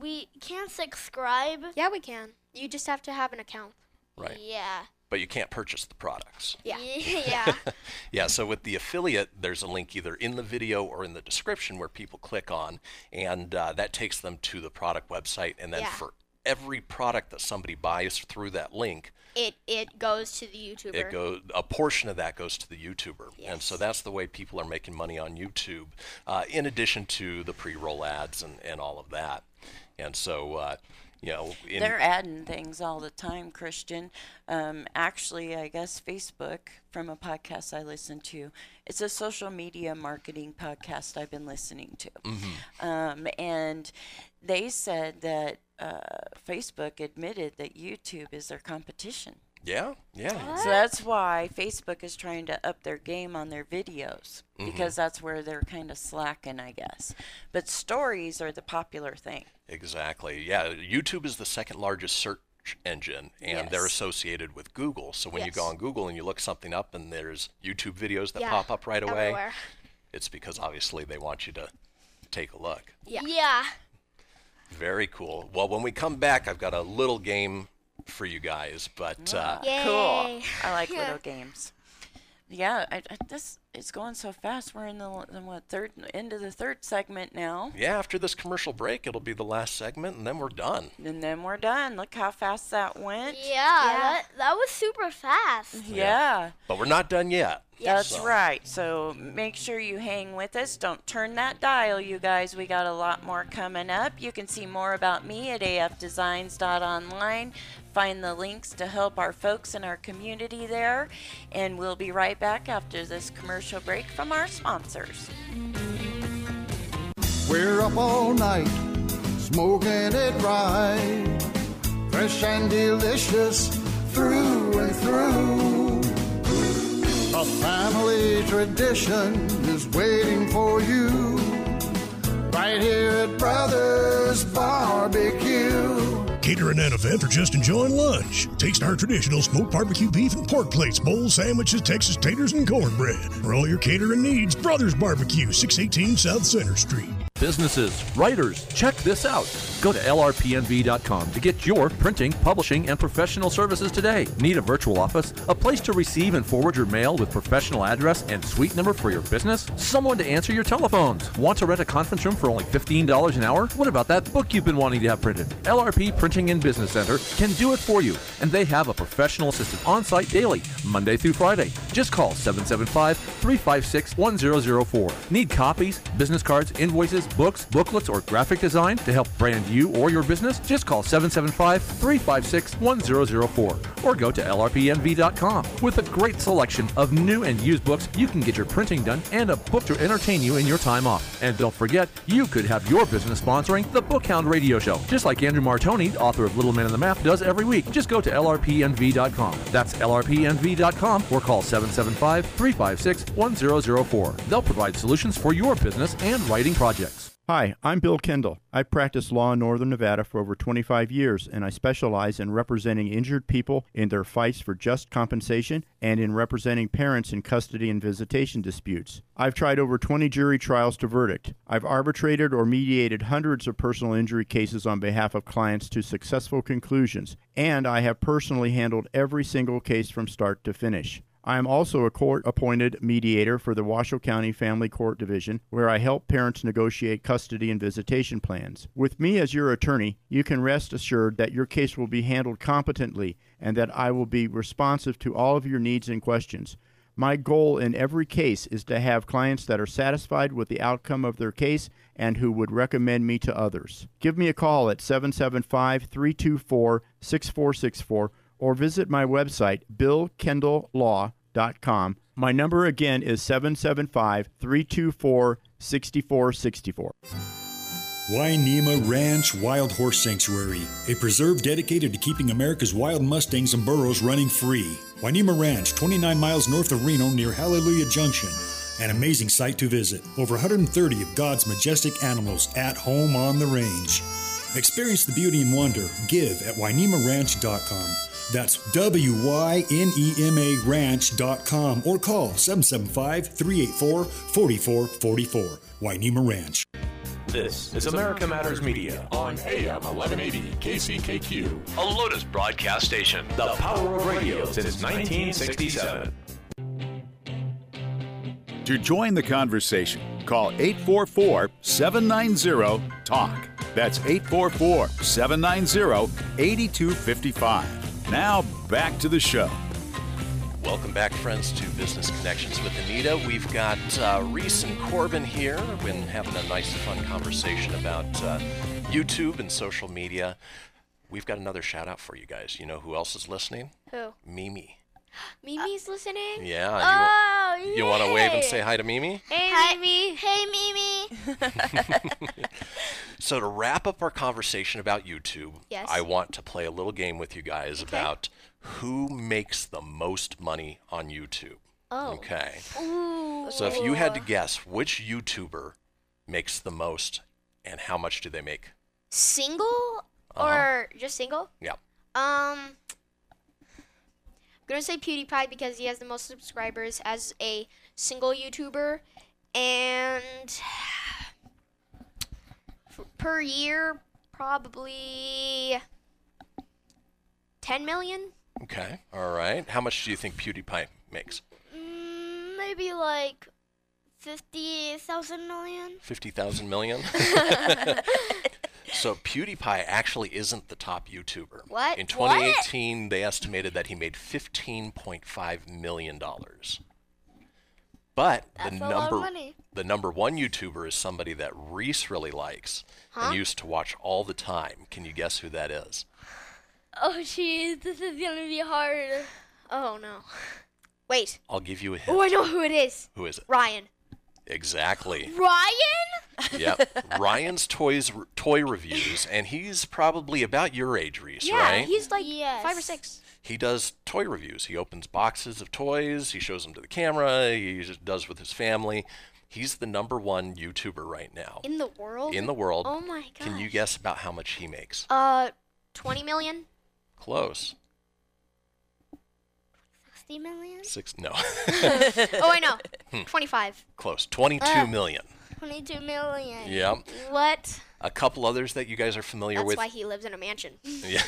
We can't subscribe. Yeah, we can. You just have to have an account. Right. Yeah. But you can't purchase the products. Yeah. yeah. yeah, so with the affiliate, there's a link either in the video or in the description where people click on, and uh, that takes them to the product website. And then Yeah. for every product that somebody buys through that link, It it goes to the YouTuber. it goes a portion of that goes to the YouTuber, yes. and so that's the way people are making money on YouTube. Uh, in addition to the pre-roll ads and, and all of that, and so uh, you know, They're adding things all the time, Christian. Um, actually, I guess Facebook, from a podcast I listen to, it's a social media marketing podcast I've been listening to. Mhm. Um, and they said that uh, Facebook admitted that YouTube is their competition. Yeah, yeah, So that's why Facebook is trying to up their game on their videos Mhm. because that's where they're kind of slacking, I guess. But stories are the popular thing. Exactly. Yeah, YouTube is the second largest search engine, and they're associated with Google. So when you go on Google and you look something up, and there's YouTube videos that Yeah, pop up right away, everywhere. it's because obviously they want you to take a look. Yeah. Yeah. Very cool. Well, when we come back, I've got a little game for you guys, but uh, Cool. I like Yeah. little games. Yeah, I, I, this it's going so fast. We're in the, the what third end of the third segment now, yeah, after this commercial break, it'll be the last segment, and then we're done. and then we're done. Look how fast that went. Yeah, That, that was super fast. Yeah. But we're not done yet. That's So- right. So make sure you hang with us. Don't turn that dial, you guys. We got a lot more coming up. You can see more about me at afdesigns.online. Find the links to help our folks in our community there. And we'll be right back after this commercial break from our sponsors. We're up all night, smoking it right. Fresh and delicious through and through. A family tradition is waiting for you. Right here at Brothers Barbecue. Catering an event or just enjoying lunch. Taste our traditional smoked barbecue beef and pork plates, bowls, sandwiches, Texas taters, and cornbread. For all your catering needs, Brothers Barbecue, 618 South Center Street. Businesses, writers, check this out. Go to lrpnv.com to get your printing, publishing, and professional services today. Need a virtual office? A place to receive and forward your mail with professional address and suite number for your business? Someone to answer your telephones? Want to rent a conference room for only $15 an hour? What about that book you've been wanting to have printed? LRP Printing and Business Center can do it for you, and they have a professional assistant on site daily, Monday through Friday. Just call 775 356 1004. Need copies, business cards, invoices, books, booklets, or graphic design to help brand you or your business? Just call 775 356 1004 or go to lrpnv.com. With a great selection of new and used books, you can get your printing done and a book to entertain you in your time off. And don't forget, you could have your business sponsoring the Bookhound Radio Show, just like Andrew Martoni, author of Little Man in the Map, does every week. Just go to lrpnv.com. That's lrpnv.com or call 775 356 1004. They'll provide solutions for your business and writing projects. Hi, I'm Bill Kendall. I've practiced law in Northern Nevada for over 25 years, and I specialize in representing injured people in their fights for just compensation and in representing parents in custody and visitation disputes. I've tried over 20 jury trials to verdict. I've arbitrated or mediated hundreds of personal injury cases on behalf of clients to successful conclusions, and I have personally handled every single case from start to finish. I am also a court appointed mediator for the Washoe County Family Court Division, where I help parents negotiate custody and visitation plans. With me as your attorney, you can rest assured that your case will be handled competently and that I will be responsive to all of your needs and questions. My goal in every case is to have clients that are satisfied with the outcome of their case and who would recommend me to others. Give me a call at 775 324 6464 or visit my website, billkendalllaw.com. My number again is 775 324 6464. Wynema Ranch Wild Horse Sanctuary, a preserve dedicated to keeping America's wild mustangs and burros running free. Wynema Ranch, 29 miles north of Reno near Hallelujah Junction. An amazing site to visit. Over 130 of God's majestic animals at home on the range. Experience the beauty and wonder. Give at WynemaRanch.com. That's W Y N E M A Ranch.com or call 775 384 4444. Wynema Ranch. This is America Matters Media on AM 1180 KCKQ, a Lotus broadcast station. The power of radio since 1967. To join the conversation, call 844 790 TALK. That's 844 790 8255. Now back to the show. Welcome back, friends, to Business Connections with Anita. We've got uh, Reese and Corbin here. We've been having a nice, fun conversation about uh, YouTube and social media. We've got another shout out for you guys. You know who else is listening? Who? Mimi. Mimi's listening. Yeah. Oh, you, you want to wave and say hi to Mimi? Hey, Hi- Mimi. Hey, Mimi. So to wrap up our conversation about YouTube, Yes. I want to play a little game with you guys Okay. about who makes the most money on YouTube. Oh. Okay. Ooh. So if you had to guess which YouTuber makes the most and how much do they make? Single Uh-huh. or just single? Yeah. Um, I'm gonna say PewDiePie because he has the most subscribers as a single YouTuber, and per year probably 10 million. Okay. All right. How much do you think PewDiePie makes? Mm, maybe like 50,000 million. 50,000 million? so PewDiePie actually isn't the top YouTuber. What? In What? 2018, they estimated that he made $15.5 million. But That's the a lot of number the number one YouTuber is somebody that Reese really likes Huh? and used to watch all the time. Can you guess who that is? Oh, jeez, this is gonna be hard. Oh no. Wait. I'll give you a hint. Oh, I know who it is. Who is it? Ryan. Exactly. Ryan? yep. Ryan's toys toy reviews, and he's probably about your age, Reese, yeah, right? he's like five or six. He does toy reviews. He opens boxes of toys. He shows them to the camera. He does with his family. He's the number one YouTuber right now In the world? in the world. Oh my god. Can you guess about how much he makes? Uh, 20 million? Close. 60 million? Six. No. oh, I know. Hmm. 25. Close. Twenty-two Uh, million. 22 million. Yep. What? A couple others that you guys are familiar That's with why he lives in a mansion. yeah,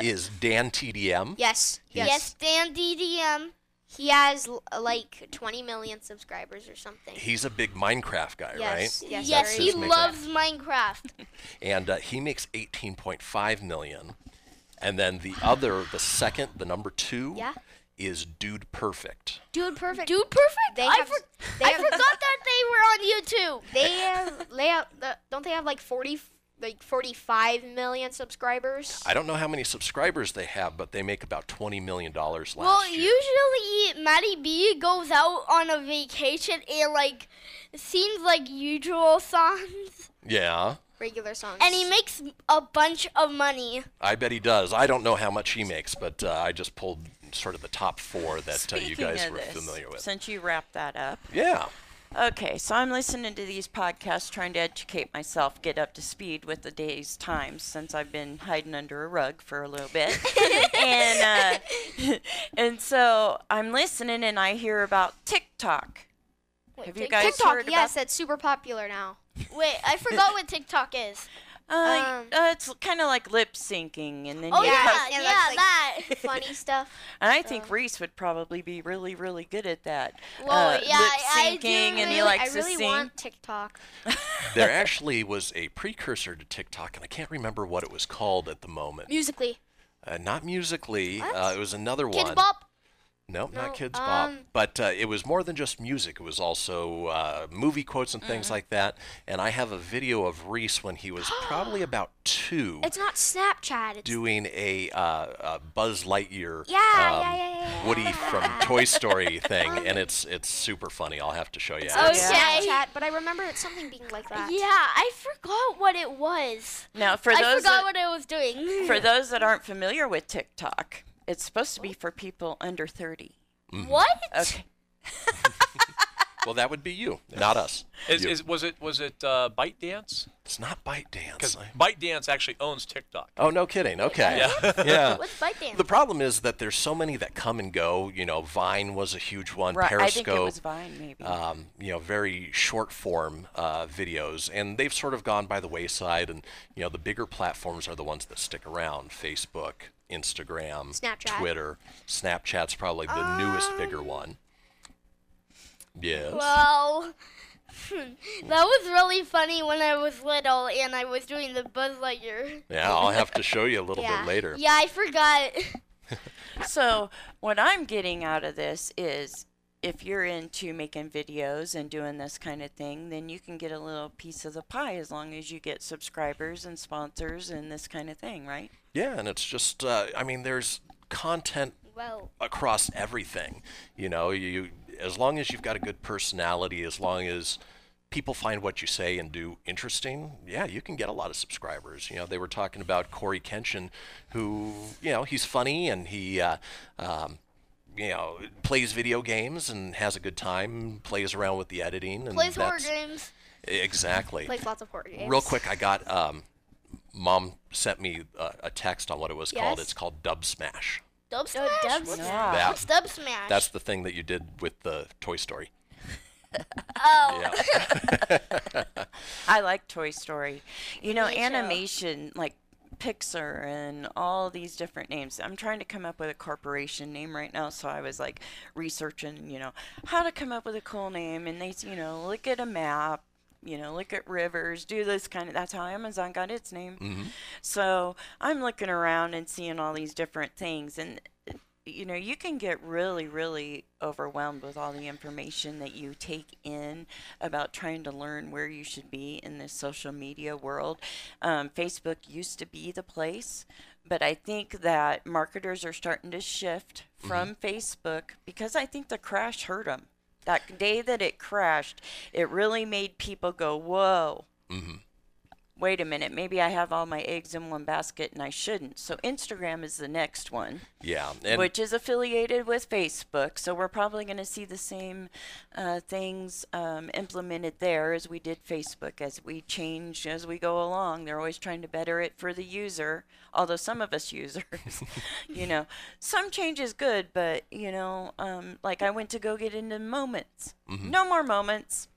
is Dan TDM. Yes. He's- Yes. Dan TDM. He has l- like 20 million subscribers or something. He's a big Minecraft guy, Yes, right? yes, Yes, he loves Minecraft. and uh, he makes 18.5 million. And then the other, the second, the number two, Yeah. Is Dude Perfect. Dude, perfect. Dude, perfect. They I, have. for- they I have- forgot that they were on YouTube. They have. They have. The, don't they have like 40, like 45 million subscribers? I don't know how many subscribers they have, but they make about 20 million dollars last Well, year. usually Matty B goes out on a vacation and like sings like usual songs, Yeah, Regular songs. and he makes a bunch of money. I bet he does. I don't know how much he makes, but uh, I just pulled sort of the top four that uh, you guys were this, familiar with. Since you wrapped that up. Yeah. Okay, so I'm listening to these podcasts, trying to educate myself, get up to speed with the day's times since I've been hiding under a rug for a little bit, and uh, and so I'm listening and I hear about TikTok. Wait, Have you Tik- guys TikTok, heard yes, about? that's super popular now. Wait, I forgot what TikTok is. Uh, Um, uh, it's kind of like lip syncing, and then Oh you yeah, post- yeah, like, that. Funny stuff. And I think Reese would probably be really, really good at that. Well, uh, yeah, lip I- I do syncing, and he really- likes I to really sing. want TikTok. there actually was a precursor to TikTok, and I can't remember what it was called at the moment. Musical.ly. Uh, not musical.ly. Uh, it was another Kids one. Bop. Nope, No, not Kidz Bop. um, But uh, it was more than just music. It was also uh, movie quotes and Mm-hmm. things like that. And I have a video of Reese when he was probably about two It's not Snapchat. It's doing a, uh, a Buzz Lightyear Yeah, um, yeah, yeah, yeah, Woody from Toy Story thing. and it's it's super funny. I'll have to show you. It's after. Okay. Snapchat, but I remember it something being like that. Yeah, I forgot what it was. Now, for I those forgot that, what I was doing. for those that aren't familiar with TikTok, it's supposed to be for people under 30. what? Okay. Well, that would be you, not us. Is, You. is, was it was it uh, ByteDance? It's not ByteDance. Because ByteDance actually owns TikTok. Oh, no kidding. Okay. Yeah. yeah. What's ByteDance? The problem is that there's so many that come and go. You know, Vine was a huge one. Right, Periscope. I think it was Vine, maybe. Um, you know, very short form uh, videos, and they've sort of gone by the wayside. And you know, the bigger platforms are the ones that stick around: Facebook, Instagram, Snapchat. Twitter. Snapchat's probably the newest, bigger one. Yes. Well, that was really funny when I was little and I was doing the Buzz Lightyear. yeah, I'll have to show you a little yeah. bit later. Yeah, I forgot. So, what I'm getting out of this is if you're into making videos and doing this kind of thing, then you can get a little piece of the pie as long as you get subscribers and sponsors and this kind of thing, right? Yeah, and it's just, uh, I mean, there's content Well, across everything. You know, you as long as you've got a good personality, as long as people find what you say and do interesting, yeah, you can get a lot of subscribers. You know, they were talking about Cory Kenshin, who, you know, he's funny and he, uh, um, you know, plays video games and has a good time, plays around with the editing, and plays horror games. exactly. Plays lots of horror games. Real quick, I got um, mom sent me a, a text on what it was called. It's called Dub Smash. Dub Smash? Dub What's, Smash. That- what's Dub Smash? That's the thing that you did with the Toy Story. oh. I like Toy Story. You know, Me too. animation like Pixar and all these different names. I'm trying to come up with a corporation name right now, so I was like researching, you know, how to come up with a cool name. And they, you know, look at a map, you know, look at rivers, do this kind of. That's how Amazon got its name. Mhm. So I'm looking around and seeing all these different things, and you know, you can get really, really overwhelmed with all the information that you take in about trying to learn where you should be in this social media world. Um, Facebook used to be the place, but I think that marketers are starting to shift from Facebook because I think the crash hurt them. That day that it crashed, it really made people go, whoa Mhm. Wait a minute, maybe I have all my eggs in one basket and I shouldn't. So Instagram is the next one, Yeah. And which is affiliated with Facebook. So we're probably going to see the same uh, things um, implemented there as we did Facebook. As we change as we go along, they're always trying to better it for the user. Although some of us users, you know, some change is good, but you know, um, like I went to go get into moments. Mhm. No more moments.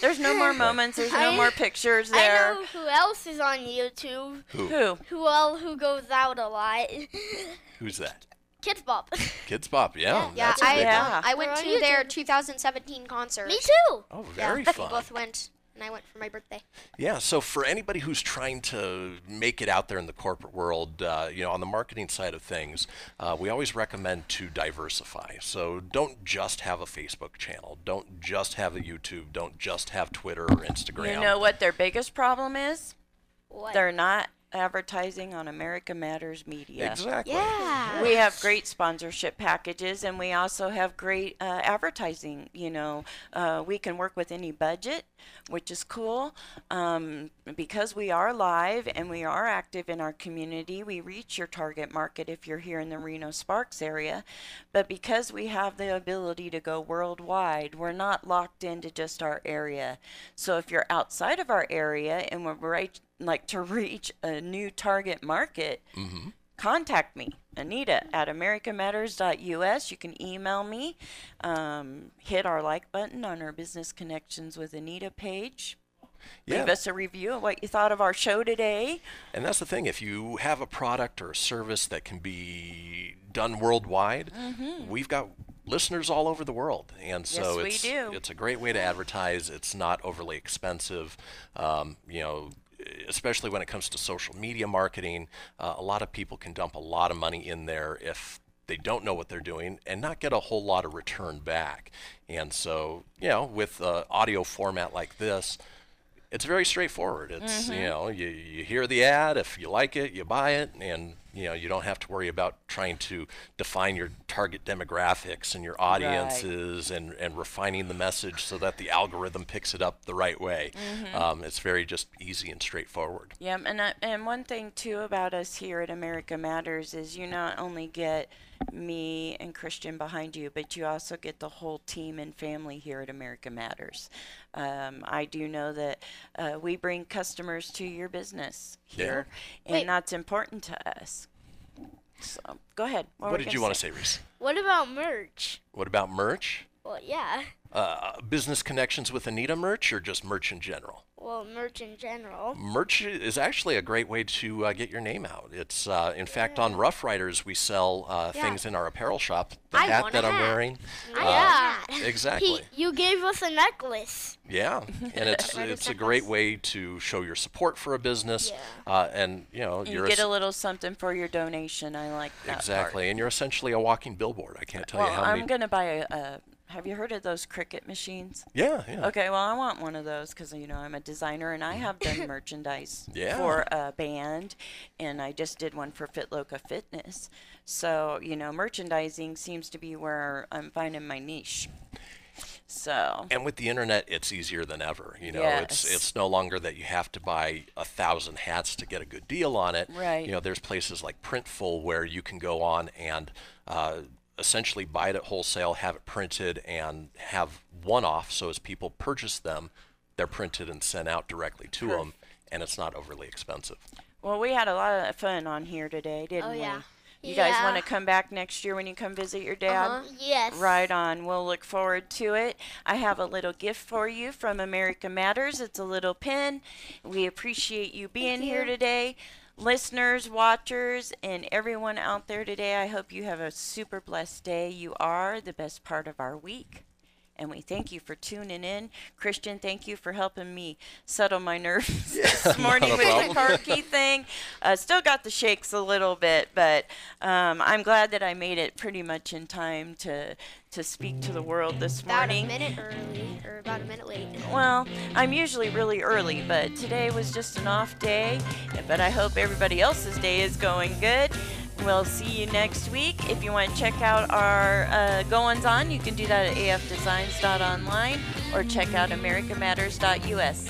There's no more moments. There's no I- more pictures there. I there. know who else is on YouTube. Who? Who? Who all who goes out a lot? Who's that? Kidz Bop. Kidz Bop. Yeah. Yeah, that's a I big one. I went to their 2017 concert. Me too. Oh, very yeah, fun. We both went, and I went for my birthday. Yeah, so for anybody who's trying to make it out there in the corporate world, uh, you know, on the marketing side of things, uh, we always recommend to diversify. So don't just have a Facebook channel, don't just have a YouTube, don't just have Twitter or Instagram. You know what their biggest problem is? What? They're not advertising on America Matters Media. Exactly. Yeah. We have great sponsorship packages, and we also have great uh, advertising. You know, uh, we can work with any budget, which is cool. Um, because we are live and we are active in our community, we reach your target market if you're here in the Reno Sparks area. But because we have the ability to go worldwide, we're not locked into just our area. So if you're outside of our area and we're right, like to reach a new target market, Mm-hmm. contact me, Anita at americamatters.us. You can email me, um, hit our like button on our Business Connections with Anita page. Leave us a review of what you thought of our show today. And that's the thing, if you have a product or a service that can be done worldwide, Mhm. we've got listeners all over the world. And so Yes, it's it's a great way to advertise. It's not overly expensive. Um, you know, especially when it comes to social media marketing, uh, a lot of people can dump a lot of money in there if they don't know what they're doing and not get a whole lot of return back. And so, you know, with uh, audio format like this, it's very straightforward. It's Mhm. you know you, you hear the ad if you like it you buy it and you know you don't have to worry about trying to define your target demographics and your audiences and, and refining the message so that the algorithm picks it up the right way. Mhm. Um, it's very just easy and straightforward. Yeah, and I, and one thing too about us here at America Matters is you not only get me and Christian behind you, but you also get the whole team and family here at America Matters. Um, I do know that uh, we bring customers to your business Yeah. here, and Wait. that's important to us. So go ahead. What, were did you want to say, Reese? What about merch? What about merch? Well, yeah. Uh, business connections with Anita merch or just merch in general? Well, merch in general. Merch is actually a great way to uh, get your name out. It's, uh, in fact, on Rough Riders, we sell uh, Yeah. things in our apparel shop. The I hat want that a I'm hat. wearing. yeah. Uh, exactly. He, you gave us a necklace. Yeah, and it's Riders it's a great way to show your support for a business, uh, and you know You you're get es- a little something for your donation. I like that. part. exactly, and you're essentially a walking billboard. I can't tell well, you how I'm many. gonna buy a, a. Have you heard of those Cricut machines? Yeah, yeah. Okay, well, I want one of those because you know I'm a designer and I have done merchandise Yeah. for a band, and I just did one for Fitloca Fitness. So you know, merchandising seems to be where I'm finding my niche. So And with the internet, it's easier than ever. You know, it's it's no longer that you have to buy a thousand hats to get a good deal on it. Right. You know, there's places like Printful where you can go on and uh, essentially buy it at wholesale, have it printed, and have one-off. So as people purchase them, they're printed and sent out directly to them, and it's not overly expensive. Well, we had a lot of fun on here today, didn't Oh, we? yeah. You guys want to come back next year when you come visit your dad? Uh-huh. Yes. Right on. We'll look forward to it. I have a little gift for you from America Matters. It's a little pin. We appreciate you being here you. today. Listeners, watchers, and everyone out there today, I hope you have a super blessed day. You are the best part of our week. And we thank you for tuning in. Christian, thank you for helping me settle my nerves this morning not a with the car key thing. Uh, still got the shakes a little bit, but um, I'm glad that I made it pretty much in time to to speak to the world this morning. About a morning. minute early, or about a minute late. Well, I'm usually really early, but today was just an off day. But I hope everybody else's day is going good. We'll see you next week. If you want to check out our uh, goings on, you can do that at afdesigns.online or check out americamatters.us.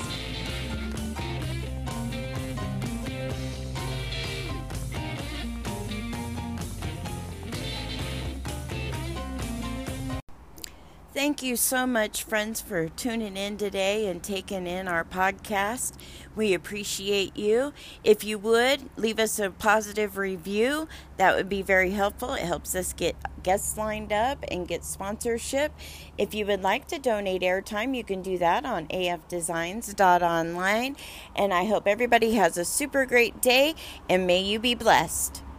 Thank you so much, friends, for tuning in today and taking in our podcast. We appreciate you. If you would leave us a positive review, that would be very helpful. It helps us get guests lined up and get sponsorship. If you would like to donate airtime, you can do that on afdesigns.online. And I hope everybody has a super great day and may you be blessed.